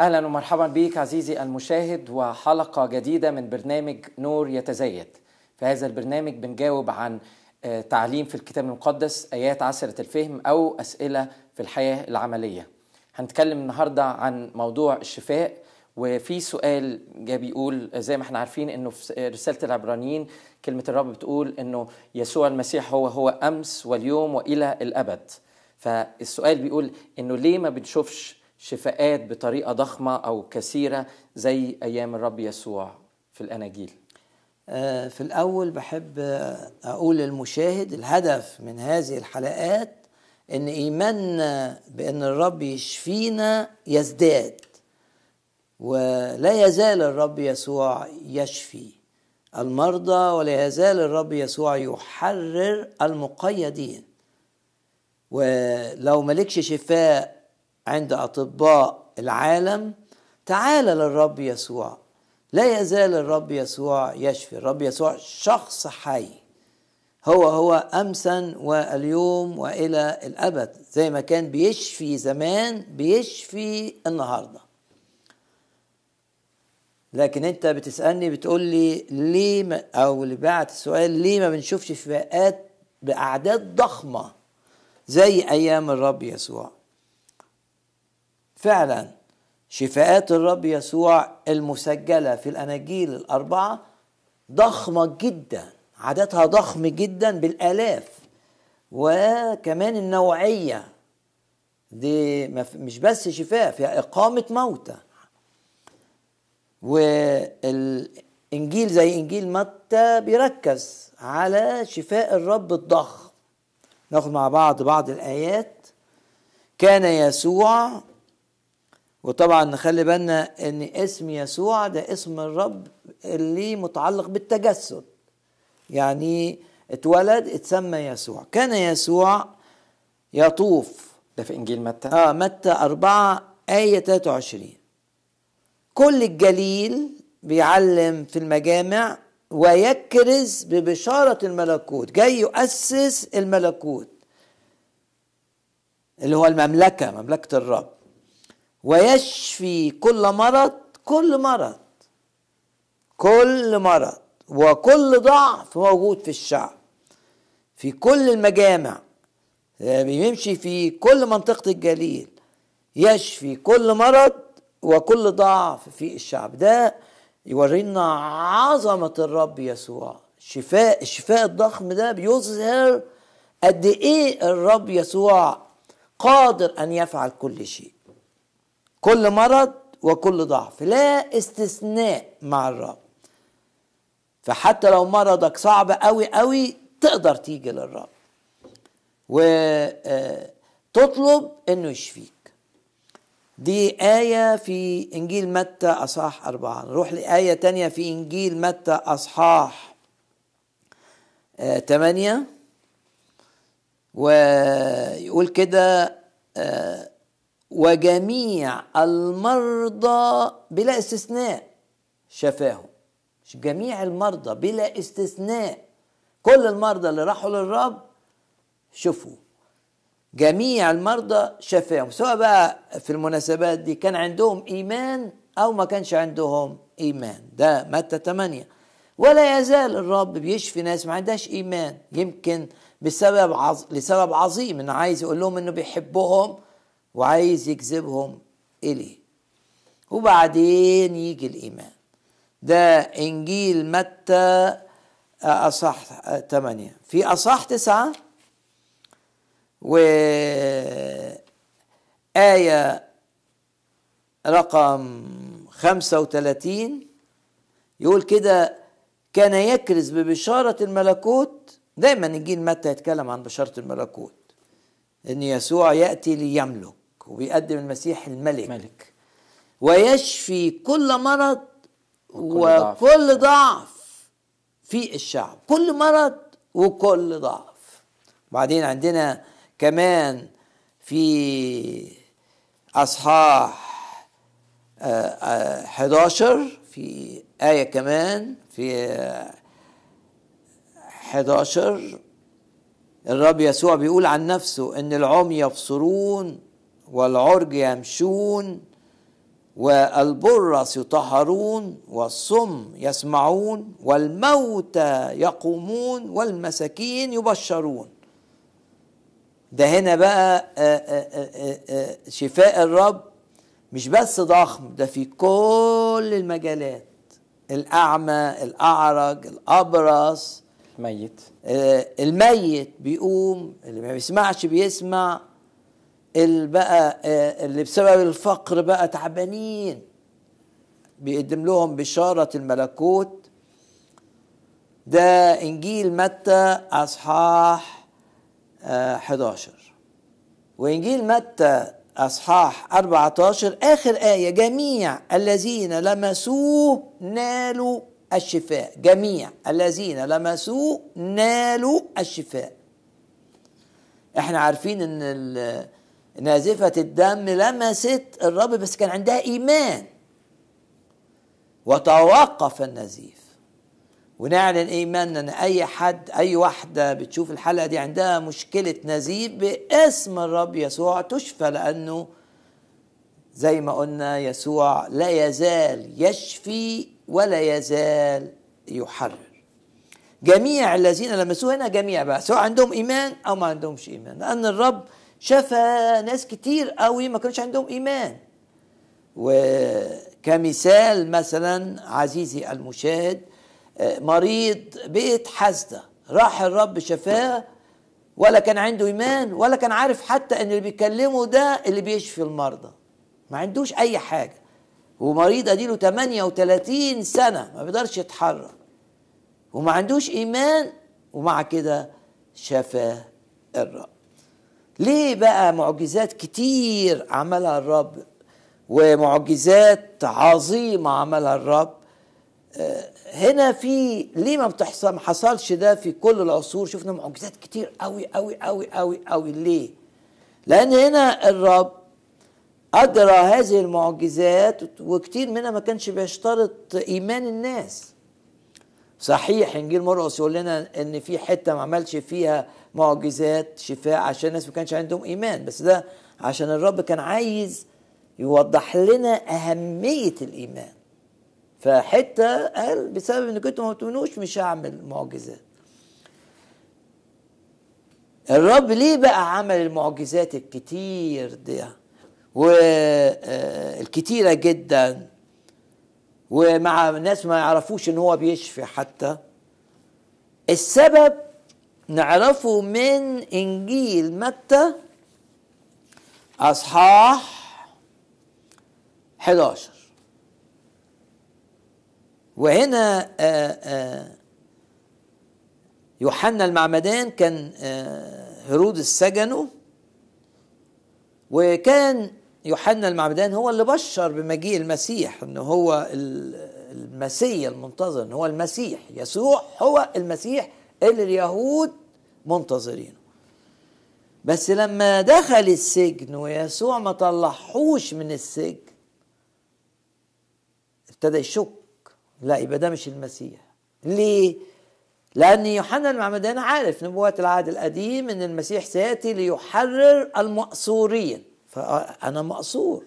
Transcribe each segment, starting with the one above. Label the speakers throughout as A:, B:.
A: أهلا ومرحبا بك عزيزي المشاهد وحلقة جديدة من برنامج نور يتزايد. في هذا البرنامج بنجاوب عن آه، تعليم في الكتاب المقدس آيات عسره الفهم أو أسئلة في الحياة العملية. هنتكلم النهارده عن موضوع الشفاء وفي سؤال جاي بيقول زي ما إحنا عارفين إنه في رسالة العبرانيين كلمة الرب بتقول إنه يسوع المسيح هو هو أمس واليوم وإلى الأبد. فالسؤال بيقول إنه ليه ما بنشوفش شفاءات بطريقة ضخمة أو كثيرة زي أيام الرب يسوع في الأناجيل.
B: آه، في الأول بحب أقول للمشاهد الهدف من هذه الحلقات إن إيماننا بأن الرب يشفينا يزداد ولا يزال الرب يسوع يشفي المرضى ولا يزال الرب يسوع يحرر المقيدين. ولو ملكش شفاء عند أطباء العالم تعال للرب يسوع. لا يزال الرب يسوع يشفي. الرب يسوع شخص حي. هو هو امسا واليوم وإلى الأبد. زي ما كان بيشفي زمان بيشفي النهارده. لكن أنت بتسألني بتقول لي ليه ما أو اللي بعت السؤال ليه ما بنشوفش شفاءات بأعداد ضخمة زي أيام الرب يسوع؟ فعلا شفاءات الرب يسوع المسجلة في الأناجيل الأربعة ضخمة جدا عددها ضخم جدا بالآلاف وكمان النوعية دي مش بس شفاء فيها إقامة موتى. والإنجيل زي إنجيل متى بيركز على شفاء الرب الضخم. ناخد مع بعض بعض الآيات. كان يسوع وطبعا نخلي بالنا إن اسم يسوع ده اسم الرب اللي متعلق بالتجسد. يعني اتولد اتسمى يسوع. كان يسوع يطوف.
A: ده في إنجيل متى؟
B: آه متى أربعة آية 23 كل الجليل بيعلم في المجامع ويكرز ببشارة الملكوت. جاي يؤسس الملكوت اللي هو المملكة مملكة الرب. ويشفي كل مرض كل مرض. كل مرض وكل ضعف موجود في الشعب في كل المجامع. بيمشي في كل منطقة الجليل. يشفي كل مرض وكل ضعف في الشعب. ده يورينا عظمة الرب يسوع. شفاء الشفاء الضخم ده بيظهر قد إيه الرب يسوع قادر أن يفعل كل شيء. كل مرض وكل ضعف لا استثناء مع الرب. فحتى لو مرضك صعب قوي قوي تقدر تيجي للرب. وتطلب إنه يشفيك. دي آية في إنجيل متى أصحاح أربعة. نروح لآية تانية في إنجيل متى أصحاح آه تمانية. ويقول كده آه وجميع المرضى بلا استثناء شفاهم. جميع المرضى بلا استثناء. كل المرضى اللي راحوا للرب شوفوا. جميع المرضى شفاهم. سواء بقى في المناسبات دي كان عندهم إيمان أو ما كانش عندهم إيمان. ده متى 8 ولا يزال الرب بيشفي ناس ما عندهاش إيمان. يمكن بسبب عظ... لسبب عظيم إنه عايز يقول لهم إنه بيحبهم وعايز يجذبهم إليه. وبعدين يجي الإيمان. ده إنجيل متى؟ أصح ثمانية في أصح تسعة. وآية رقم خمسة وثلاثين يقول كده كان يكرز ببشارة الملكوت. دايما إنجيل متى يتكلم عن بشارة الملكوت؟ إن يسوع يأتي ليملك. وبيقدم المسيح الملك.
A: ملك.
B: ويشفي كل مرض
A: وكل ضعف.
B: وكل ضعف. في الشعب. كل مرض وكل ضعف. بعدين عندنا كمان في أصحاح آه، آه، 11 في آية كمان في آه، 11 الرب يسوع بيقول عن نفسه إن العمي يبصرون والعرج يمشون والبرص يطهرون والصم يسمعون والموتى يقومون والمساكين يبشرون. ده هنا بقى آه، آه، آه، شفاء الرب مش بس ضخم ده في كل المجالات الأعمى الأعرج الأبرص
A: ميت
B: آه، الميت بيقوم اللي ما بيسمعش بيسمع اللي بقى آه، اللي بسبب الفقر بقى تعبانين. بيقدم لهم بشارة الملكوت. ده إنجيل متى؟ أصحاح آه، 11 وإنجيل متى؟ أصحاح 14 آخر آية جميع الذين لمسوه نالوا الشفاء. جميع الذين لمسوه نالوا الشفاء. إحنا عارفين إن نازفة الدم لمست الرب بس كان عندها إيمان. وتوقف النزيف. ونعلن إيماننا إن أي حد أي واحدة بتشوف الحلقة دي عندها مشكلة نزيف باسم الرب يسوع تشفى لأنه زي ما قلنا يسوع لا يزال يشفي ولا يزال يحرر. جميع الذين لمسوه هنا جميع بقى سواء عندهم إيمان أو ما عندهمش إيمان لأن الرب شفى ناس كتير قوي ما كانش عندهم إيمان. وكمثال مثلا عزيزي المشاهد آه، مريض بيت حسده راح الرب شفاه ولا كان عنده إيمان ولا كان عارف حتى إن اللي بيكلمه ده اللي بيشفي المرضى. ما عندوش أي حاجة. ومريض أديله 38 سنة ما بيقدرش يتحرك. وما عندوش إيمان ومع كده شفاه الرب. ليه بقى معجزات كتير عملها الرب ومعجزات عظيمة عملها الرب؟ آه، هنا في ليه ما بتحصل ما حصلش ده في كل العصور؟ شفنا معجزات كتير قوي قوي قوي قوي قوي. ليه؟ لأن هنا الرب اجرى هذه المعجزات وكتير منها ما كانش بيشترط إيمان الناس. صحيح إنجيل مرقس يقول لنا إن في حتة ما عملش فيها معجزات شفاء عشان الناس ما كانش عندهم إيمان بس ده عشان الرب كان عايز يوضح لنا أهمية الإيمان. فحتة قال بسبب إن كنتوا ما بتؤمنوش مش هعمل معجزات. الرب ليه بقى عمل المعجزات الكتير دي؟ والكتيرة جدا. ومع ناس ما يعرفوش إن هو بيشفي حتى. السبب نعرفه من إنجيل متى؟ أصحاح 11 وهنا آه، آه، يوحنا المعمدان كان آه، هيرودس سجنه وكان يوحنا المعمدان هو اللي بشر بمجيء المسيح إن هو ال- المسيح المنتظر إن هو المسيح. يسوع هو المسيح اللي اليهود منتظرينه. بس لما دخل السجن ويسوع ما طلعهوش من السجن ابتدى يشك. لا يبقى ده مش المسيح. ليه؟ لأن يوحنا المعمدان عارف نبوات العهد القديم إن المسيح سيأتي ليحرر المأسورين فأنا مأسور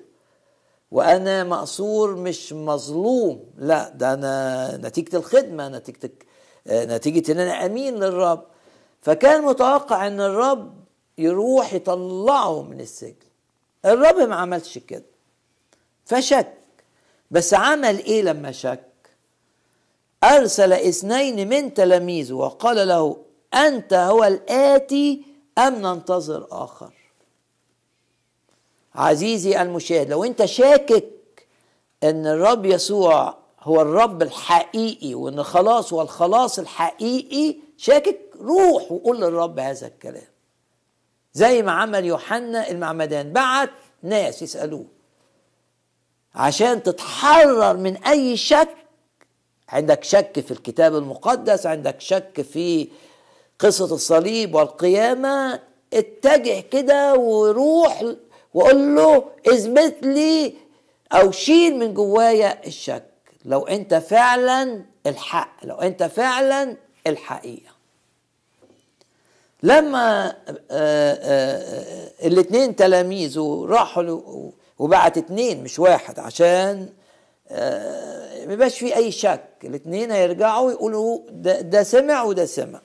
B: وأنا مأسور مش مظلوم. لا ده أنا نتيجة الخدمة نتيجة نتيجة إن أنا أمين للرب. فكان متوقع إن الرب يروح يطلعه من السجن. الرب ما عملش كده. فشك. بس عمل إيه لما شك؟ أرسل اثنين من تلاميذه وقال له أنت هو الآتي أم ننتظر آخر؟ عزيزي المشاهد لو أنت شاكك أن الرب يسوع هو الرب الحقيقي وأن خلاص هو الخلاص الحقيقي شاكك روح وقول للرب هذا الكلام. زي ما عمل يوحنا المعمدان بعت ناس يسألوه. عشان تتحرر من أي شك عندك شك في الكتاب المقدس عندك شك في قصة الصليب والقيامة اتجه كده وروح وقول له اثبت لي أو شيل من جوايا الشك. لو أنت فعلا الحق. لو أنت فعلا الحقيقة. لما الاثنين تلاميذه راحوا وبعت اتنين مش واحد عشان ما يبقاش في أي شك. الاثنين هيرجعوا يقولوا ده, ده سمع وده سمع.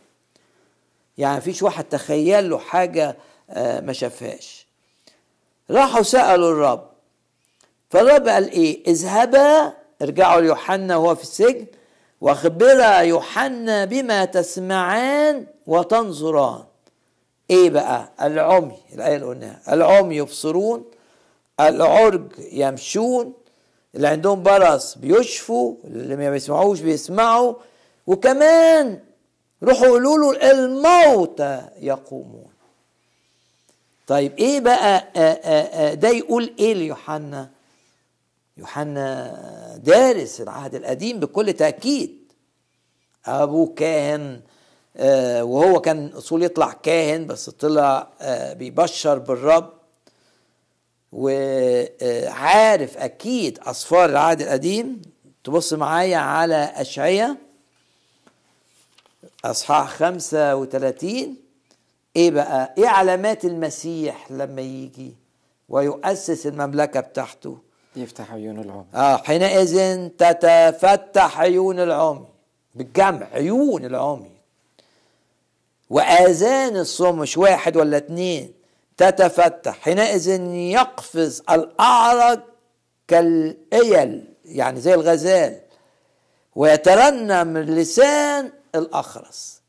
B: يعني فيش واحد تخيل له حاجة ما شافهاش. راحوا سألوا الرب. فالرب قال إيه؟ اذهبا ارجعوا ليوحنا وهو في السجن واخبرا يوحنا بما تسمعان وتنظران. إيه بقى؟ العمي الآية اللي قلناها. العمي يبصرون العرج يمشون اللي عندهم برص بيشفوا اللي ما بيسمعوش بيسمعوا وكمان روحوا قولوا له الموتى يقومون. طيب إيه بقى آآ آآ ده يقول إيه ليوحنا؟ يوحنا دارس العهد القديم بكل تأكيد. أبوه كاهن آه وهو كان أصول يطلع كاهن بس طلع آه بيبشر بالرب وعارف أكيد أصفار العهد القديم. تبص معايا على أشعية أصحاح 35 إيه بقى؟ إيه علامات المسيح لما يجي ويؤسس المملكة بتاعته؟
A: يفتح عيون العمي
B: آه حينئذ تتفتح عيون العمي بالجمع عيون العمي وآذان الصم مش واحد ولا اتنين تتفتح حينئذ يقفز الأعرج كالإيل يعني زي الغزال ويترنم لسان الأخرس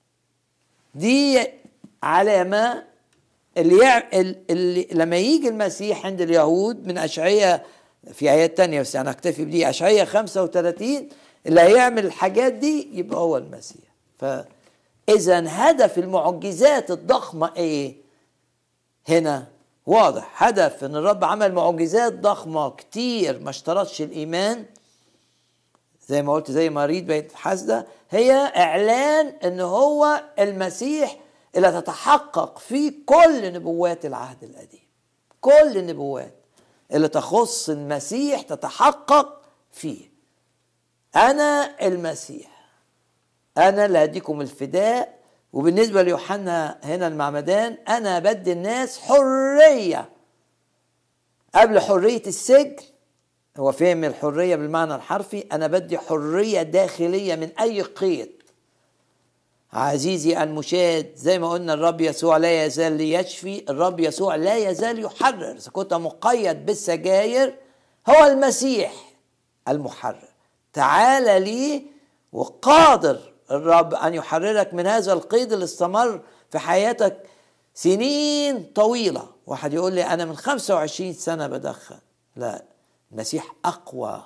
B: دي علامه اللي, يع... اللي لما يجي المسيح عند اليهود من اشعياء في ايات تانية بس أنا أكتفي بدي اشعياء 35 اللي هيعمل الحاجات دي يبقى هو المسيح. فاذا هدف المعجزات الضخمة إيه؟ هنا واضح. هدف إن الرب عمل معجزات ضخمة كتير ما اشترطش الإيمان. زي ما قلت زي مريض بيت حاسدة هي إعلان إن هو المسيح اللي تتحقق فيه كل نبوات العهد القديم. كل النبوات اللي تخص المسيح تتحقق فيه. أنا المسيح. أنا اللي هديكم الفداء. وبالنسبة ليوحنا هنا المعمدان أنا بدي الناس حرية. قبل حرية السجن هو فهم الحرية بالمعنى الحرفي أنا بدي حرية داخلية من أي قيد. عزيزي المشاهد زي ما قلنا الرب يسوع لا يزال ليشفي الرب يسوع لا يزال يحرر. إذا كنت مقيد بالسجاير هو المسيح المحرر. تعال لي وقادر الرب أن يحررك من هذا القيد اللي استمر في حياتك سنين طويلة. واحد يقول لي أنا من 25 سنة بدخن. لا المسيح أقوى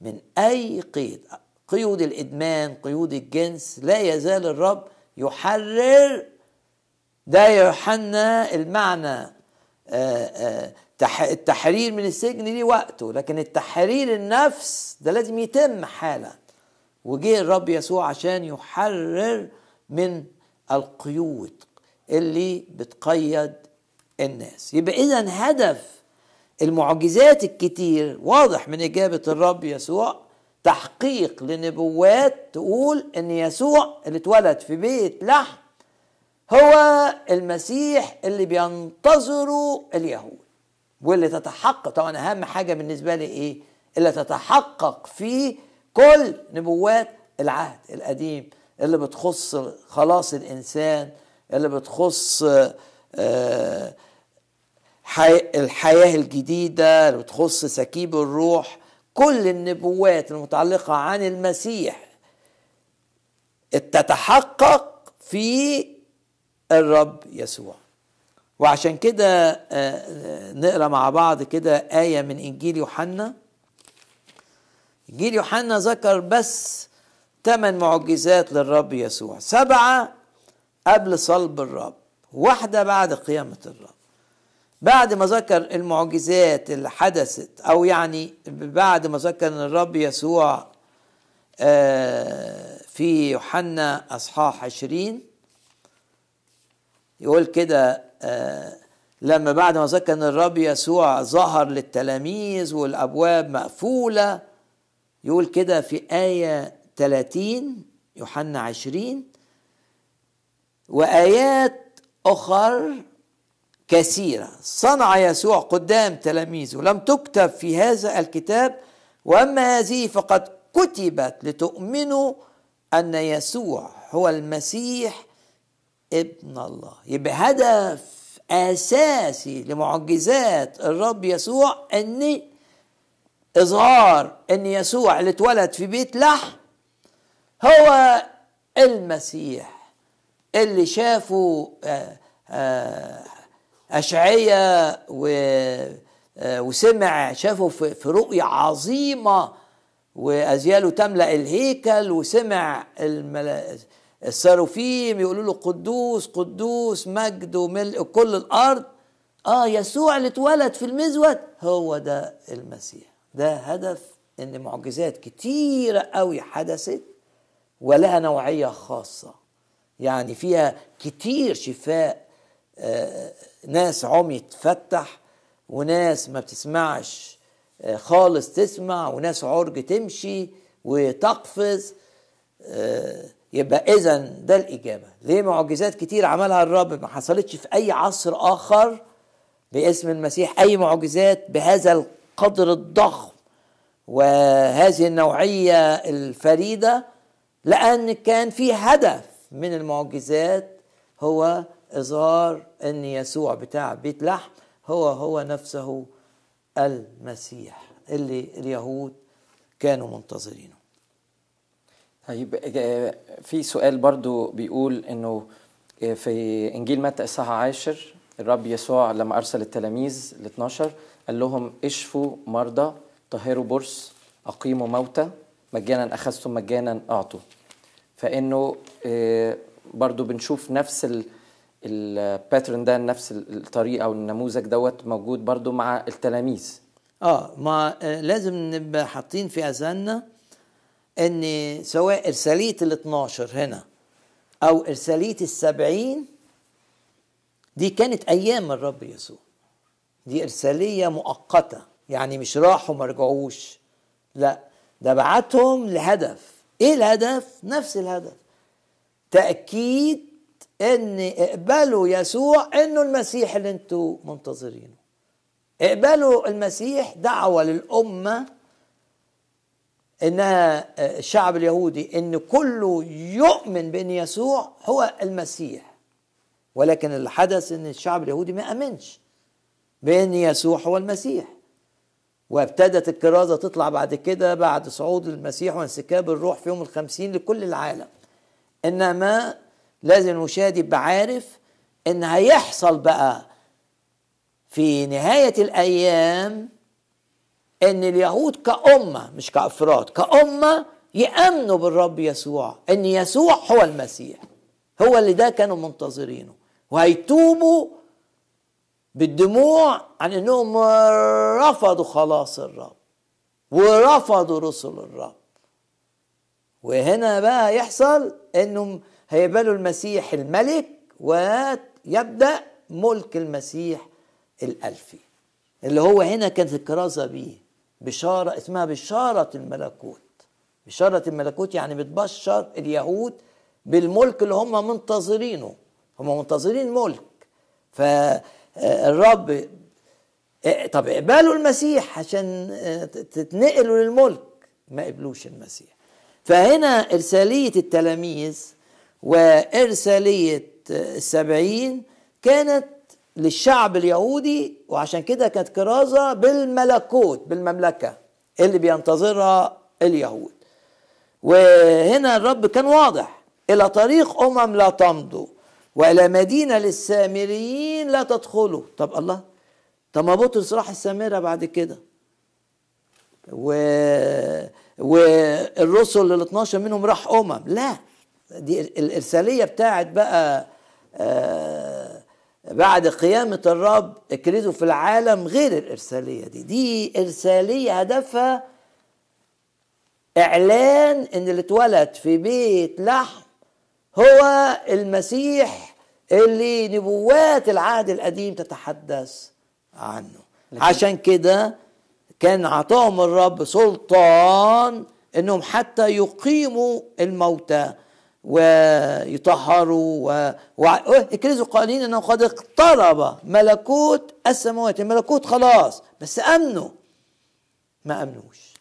B: من أي قيد. قيود الإدمان قيود الجنس لا يزال الرب يحرر. ده يوحنا المعنى التحرير من السجن ليه وقته لكن التحرير النفس ده لازم يتم حالا. وجه الرب يسوع عشان يحرر من القيود اللي بتقيد الناس. يبقى إذا هدف المعجزات الكتير واضح من إجابة الرب يسوع تحقيق لنبوات تقول إن يسوع اللي اتولد في بيت لحم هو المسيح اللي بينتظره اليهود. واللي تتحقق طبعا أهم حاجة بالنسبة لي إيه؟ اللي تتحقق فيه كل نبوات العهد القديم اللي بتخص خلاص الإنسان اللي بتخص الحياة الجديدة اللي بتخص سكيب الروح كل النبوات المتعلقة عن المسيح تتحقق في الرب يسوع. وعشان كده آه، نقرأ مع بعض كده آية من إنجيل يوحنا. إنجيل يوحنا ذكر بس ثمان معجزات للرب يسوع سبعة قبل صلب الرب واحدة بعد قيامة الرب. بعد ما ذكر المعجزات اللي حدثت أو يعني بعد ما ذكر أن الرب يسوع آه، في يوحنا أصحاح عشرين يقول كده آه، لما بعد ما ذكر إن الرب يسوع ظهر للتلاميذ والأبواب مقفولة يقول كده في آية 30 يوحنا 20 وآيات أخر كثيرة. صنع يسوع قدام تلاميذه. لم تكتب في هذا الكتاب وأما هذه فقد كتبت لتؤمنوا أن يسوع هو المسيح ابن الله. يبقى هدف أساسي لمعجزات الرب يسوع ان إظهار إن يسوع اللي اتولد في بيت لحم هو المسيح اللي شافوا آه، آه، أشعية آه، وسمع شافه في رؤية عظيمة وأزياله تملأ الهيكل وسمع الساروفيم يقولوا له قدوس قدوس مجد وملء كل الأرض. آه يسوع اللي اتولد في المزود هو ده المسيح. ده هدف إن معجزات كتيرة قوي حدثت ولها نوعية خاصة. يعني فيها كتير شفاء آه، ناس عمي تفتح وناس ما بتسمعش آه، خالص تسمع وناس عرج تمشي وتقفز آه، يبقى اذا ده الإجابة. ليه معجزات كتير عملها الرب ما حصلتش في أي عصر آخر باسم المسيح؟ أي معجزات بهذا القدر الضخم وهذه النوعية الفريدة؟ لأن كان في هدف من المعجزات هو إظهار أن يسوع بتاع بيت لحم هو هو نفسه المسيح اللي اليهود كانوا منتظرينه.
A: طيب آه، في سؤال برضو بيقول إنه آه، في إنجيل متى إصحاح عاشر الرب يسوع لما أرسل التلاميذ ال 12 قال لهم إشفوا مرضى طهروا برص أقيموا موتى مجانا أخذتم مجانا أعطوا. فإنه آه، برضو بنشوف نفس الباترن ده نفس الطريقة أو النموذج دوت موجود برضو مع التلاميذ.
B: آه ما آه، لازم نبقى حاطين في اذهاننا إن سواء إرسالية ال 12 هنا أو إرسالية السبعين دي كانت أيام الرب يسوع. دي إرسالية مؤقتة يعني مش راحوا ما رجعوش. لا ده بعتهم لهدف. إيه الهدف؟ نفس الهدف. تأكيد ان اقبلوا يسوع إنه المسيح اللي أنتوا منتظرينه. أقبلوا المسيح دعوة للأمة إنها الشعب اليهودي إن كله يؤمن بإن يسوع هو المسيح. ولكن اللي حدث إن الشعب اليهودي ما آمنش بإن يسوع هو المسيح. وابتدت الكرازة تطلع بعد كده بعد صعود المسيح وانسكاب الروح في يوم الخمسين لكل العالم. إنما لازم المشاهد يبقى عارف إن هيحصل بقى في نهاية الأيام إن اليهود كأمة مش كأفراد كأمة يأمنوا بالرب يسوع إن يسوع هو المسيح هو اللي ده كانوا منتظرينه وهيتوبوا بالدموع عن إنهم رفضوا خلاص الرب ورفضوا رسل الرب. وهنا بقى يحصل إنهم هيقبلوا المسيح الملك ويبدأ ملك المسيح الألفي. اللي هو هنا كانت الكرازة بيه بشارة اسمها بشارة الملكوت. بشارة الملكوت يعني بتبشر اليهود بالملك اللي هم منتظرينه. هم منتظرين ملك. ف الرب طب اقبلوا المسيح عشان تتنقلوا للملك. ما قبلوش المسيح. فهنا إرسالية التلاميذ وإرسالية السبعين كانت للشعب اليهودي وعشان كده كانت كرازة بالملكوت بالمملكة اللي بينتظرها اليهود. وهنا الرب كان واضح إلى طريق أمم لا تمضوا وإلى مدينة للسامريين لا تدخلوا طب الله طب ما بطرس راح السامرة بعد كده. و... والرسل ال 12 منهم راح أمم. لا دي الإرسالية بتاعت بقى آه بعد قيامة الرب اكرزوا في العالم غير الإرسالية دي. دي إرسالية هدفها إعلان إن اللي اتولد في بيت لحم هو المسيح اللي نبوات العهد القديم تتحدث عنه. عشان كده كان عطاهم الرب سلطان إنهم حتى يقيموا الموتى. ويطهروا و... و... اكرزوا قائلين أنه قد اقترب ملكوت السماوات الملكوت خلاص بس امنوا ما أمنوش.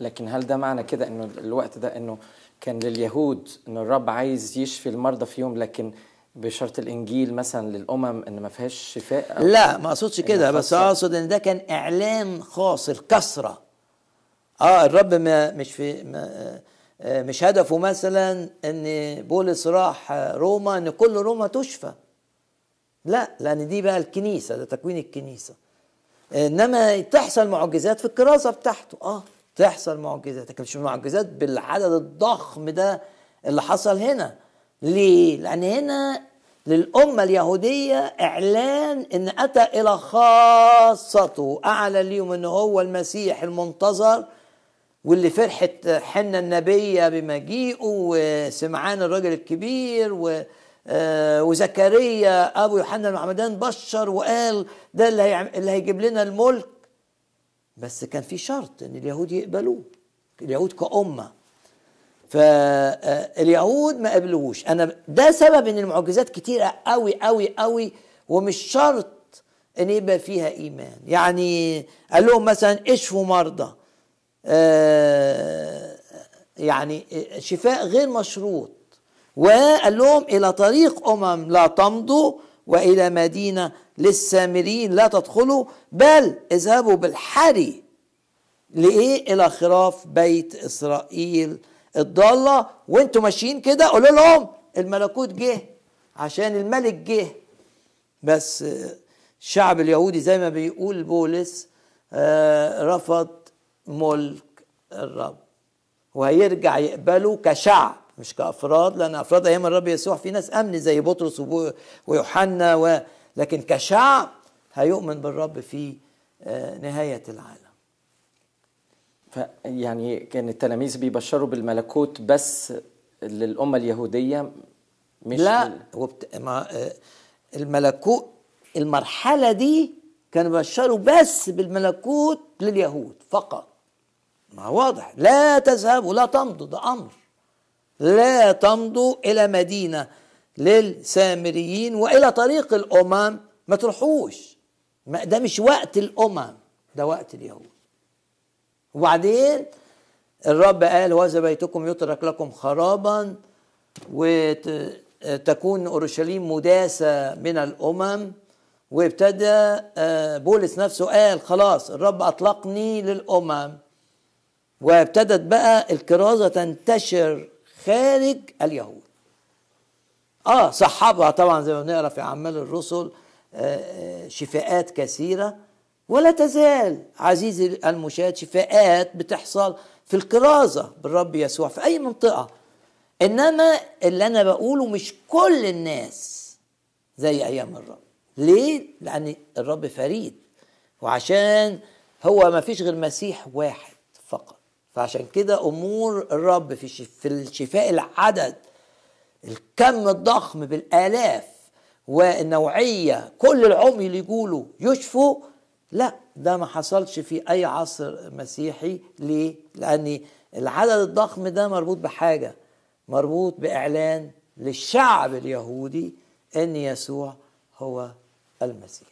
A: لكن هل ده معنى كده إنه الوقت ده إنه كان لليهود ان الرب عايز يشفي المرضى في يوم لكن بشرط الإنجيل مثلا للأمم إن ما فيهاش شفاء أو
B: لا ما أقصدش كده بس. أقصد إن ده كان إعلان خاص الكسرة. آه الرب ما مش في ما آه، مش هدفه مثلا إن بولس راح روما إن كل روما تشفى. لا لأن دي بقى الكنيسة ده تكوين الكنيسة. إنما تحصل معجزات في الكراسة بتاعته. آه تحصل معجزات. لكن مش معجزات بالعدد الضخم ده اللي حصل هنا. ليه؟ لأن هنا للأمة اليهودية إعلان إن أتى إلى خاصته أعلن ليهم إن هو المسيح المنتظر واللي فرحت حنا النبية بمجيئه وسمعان الراجل الكبير و آه، وزكريا أبو يوحنا المعمدان بشر وقال ده اللي, هيعم- اللي هيجيب لنا الملك. بس كان في شرط إن اليهود يقبلوه اليهود كأمة. فاليهود ما قبلوش أنا ده سبب إن المعجزات كتيرة قوي قوي قوي ومش شرط إن يبقى فيها إيمان. يعني قال لهم مثلا اشفوا مرضى؟ آه، يعني شفاء غير مشروط. وقال لهم إلى طريق أمم لا تمضوا وإلى مدينة للسامرين لا تدخلوا بل اذهبوا بالحري لإيه؟ إلى خراف بيت إسرائيل الضالة. وأنتوا ماشيين كده؟ قولوا لهم الملكوت جه عشان الملك جه. بس آه، الشعب اليهودي زي ما بيقول بولس آه، رفض ملك الرب. وهيرجع يقبله كشعب مش كأفراد لأن أفراد أيام الرب يسوع في ناس أمن زي بطرس ويوحنا و... لكن كشعب هيؤمن بالرب في آه، نهاية العالم.
A: ف يعني كان التلاميذ بيبشروا بالملكوت بس للأمة اليهودية مش
B: لا
A: لل-
B: وبت... ما... آه، الملكوت المرحلة دي كانوا بشروا بس بالملكوت لليهود فقط. ما واضح. لا تذهبوا لا تمضوا ده أمر. لا تمضوا إلى مدينة للسامريين وإلى طريق الأمم ما تروحوش. ده مش وقت الأمم ده وقت اليهود. وبعدين الرب قال وهذا بيتكم يترك لكم خرابا وتكون أورشليم مداسة من الأمم. وابتدى آه، بولس نفسه قال خلاص الرب أطلقني للأمم. وابتدت بقى الكرازة تنتشر خارج اليهود. آه صحبها طبعا زي ما بنقرأ في أعمال الرسل آه، آه، شفاءات كثيرة. ولا تزال عزيزي المشاهد شفاءات بتحصل في الكرازة بالرب يسوع في أي منطقة. إنما اللي أنا بقوله مش كل الناس زي أيام الرب. ليه؟ لأن الرب فريد وعشان هو ما فيش غير مسيح واحد فقط. فعشان كده أمور الرب في في الشفاء العدد الكم الضخم بالآلاف والنوعية كل العمي اللي يقولوا يشفوا لا ده ما حصلش في أي عصر مسيحي ليه؟ لأن العدد الضخم ده مربوط بحاجة مربوط بإعلان للشعب اليهودي إن يسوع هو المسيح.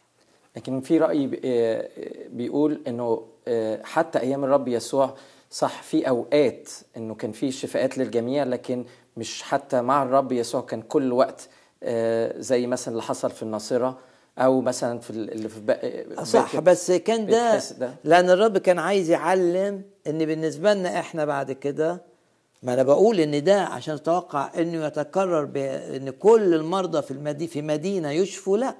A: لكن في رأي ب- آه، بيقول إنه آه، حتى أيام الرب يسوع صح في أوقات إنه كان في شفاءات للجميع لكن مش حتى مع الرب يسوع كان كل وقت آه، زي مثلا اللي حصل في الناصرة أو مثلا في ال- اللي في بق-
B: صح بس كان ده
A: ده.
B: لأن الرب كان عايز يعلم إن بالنسبة لنا إحنا بعد كده ما أنا بقول إن ده عشان أتوقع إنه يتكرر بان كل المرضى في المدينة في مدينة يشفوا لا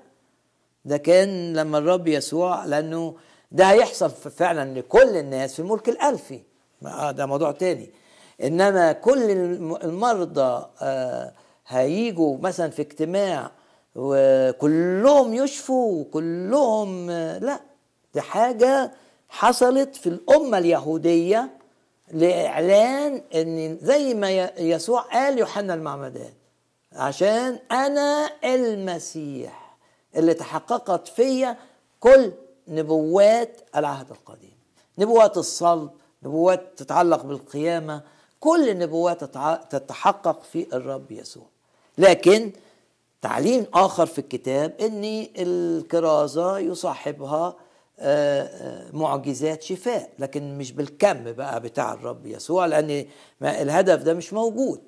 B: ده كان لما الرب يسوع لأنه ده هيحصل فعلا لكل الناس في الملك الألفي ما- ده موضوع تاني. إنما كل الم- المرضى آه، هيجوا مثلا في اجتماع وكلهم يشفوا وكلهم آه، لا دي حاجة حصلت في الأمة اليهودية لإعلان إن زي ما يسوع قال يوحنا المعمدان عشان أنا المسيح اللي تحققت فيا كل نبوات العهد القديم. نبوات الصلب نبوات تتعلق بالقيامة كل النبوات تتحقق في الرب يسوع. لكن تعليم آخر في الكتاب إن الكرازة يصاحبها آه، آه، معجزات شفاء لكن مش بالكم بقى بتاع الرب يسوع ما الهدف ده مش موجود.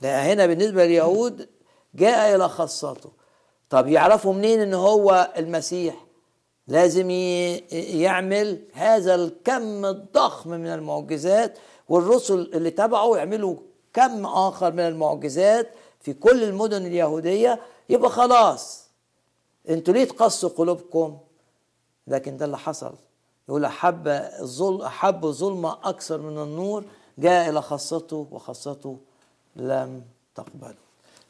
B: ده هنا بالنسبة لليهود جاء إلى خاصته. طب يعرفوا منين إن هو المسيح؟ لازم يعمل هذا الكم الضخم من المعجزات والرسل اللي تبعه يعملوا كم آخر من المعجزات في كل المدن اليهودية يبقى خلاص. أنتوا ليه تقسوا قلوبكم؟ لكن ده اللي حصل. يقول أحب الظلم أحب الظلمه أكثر من النور جاء إلى خاصته وخاصته لم تقبله.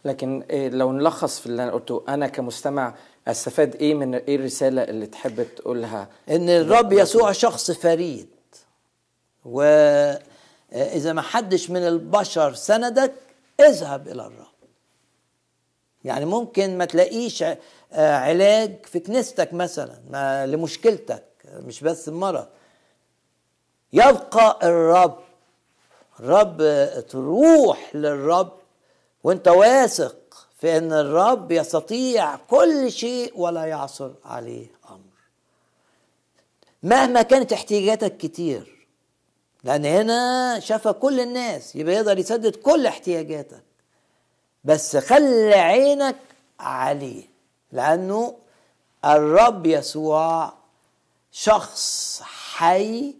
A: لكن إيه لو نلخص في اللي أنا قلته أنا كمستمع أستفاد إيه من إيه الرسالة اللي تحب تقولها؟
B: إن الرب يسوع شخص فريد. واذا ما حدش من البشر سندك اذهب إلى الرب. يعني ممكن ما تلاقيش آه، علاج في كنيستك مثلا ما لمشكلتك مش بس المرض يبقى الرب الرب آه، تروح للرب وأنت واثق في ان الرب يستطيع كل شيء ولا يعصر عليه أمر. مهما كانت احتياجاتك كتير لأن هنا شاف كل الناس يبقى يقدر يسدد كل احتياجاتك. بس خلي عينك عليه لأنه الرب يسوع شخص حي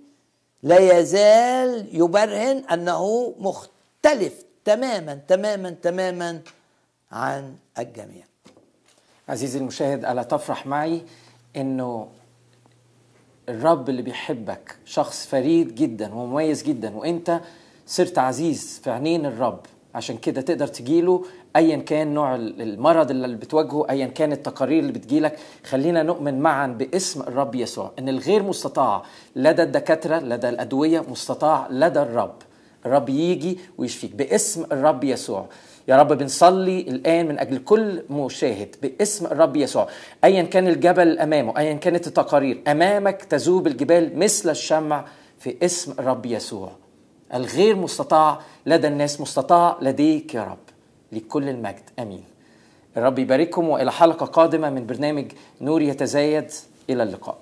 B: لا يزال يبرهن أنه مختلف تماما تماما تماما عن الجميع.
A: عزيزي المشاهد ألا تفرح معي إنه الرب اللي بيحبك شخص فريد جدا ومميز جدا وإنت صرت عزيز في عينين الرب. عشان كده تقدر تجيله ايا كان نوع المرض اللي بتواجهه ايا كان التقارير اللي بتجيلك خلينا نؤمن معا باسم الرب يسوع إن الغير مستطاع لدى الدكاترة لدى الأدوية مستطاع لدى الرب. الرب يجي ويشفيك باسم الرب يسوع. يا رب بنصلي الآن من أجل كل مشاهد باسم الرب يسوع. أيا كان الجبل أمامه أيا كانت التقارير أمامك تذوب الجبال مثل الشمع في اسم الرب يسوع. الغير مستطاع لدى الناس مستطاع لديك يا رب لكل المجد. أمين. الرب يبارككم وإلى حلقة قادمة من برنامج نور يتزايد. إلى اللقاء.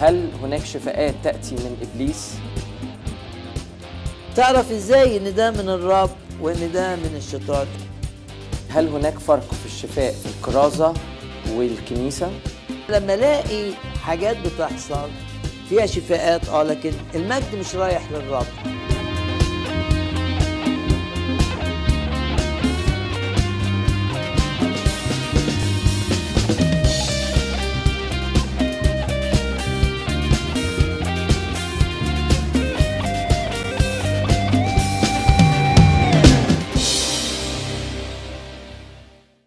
A: هل هناك شفاءات تأتي من إبليس؟
B: تعرف إزاي ان ده من الرب وان ده من الشيطان
A: هل هناك فرق في الشفاء في الكرازة والكنيسة؟
B: لما الاقي حاجات بتحصل فيها شفاءات آه لكن المجد مش رايح للرب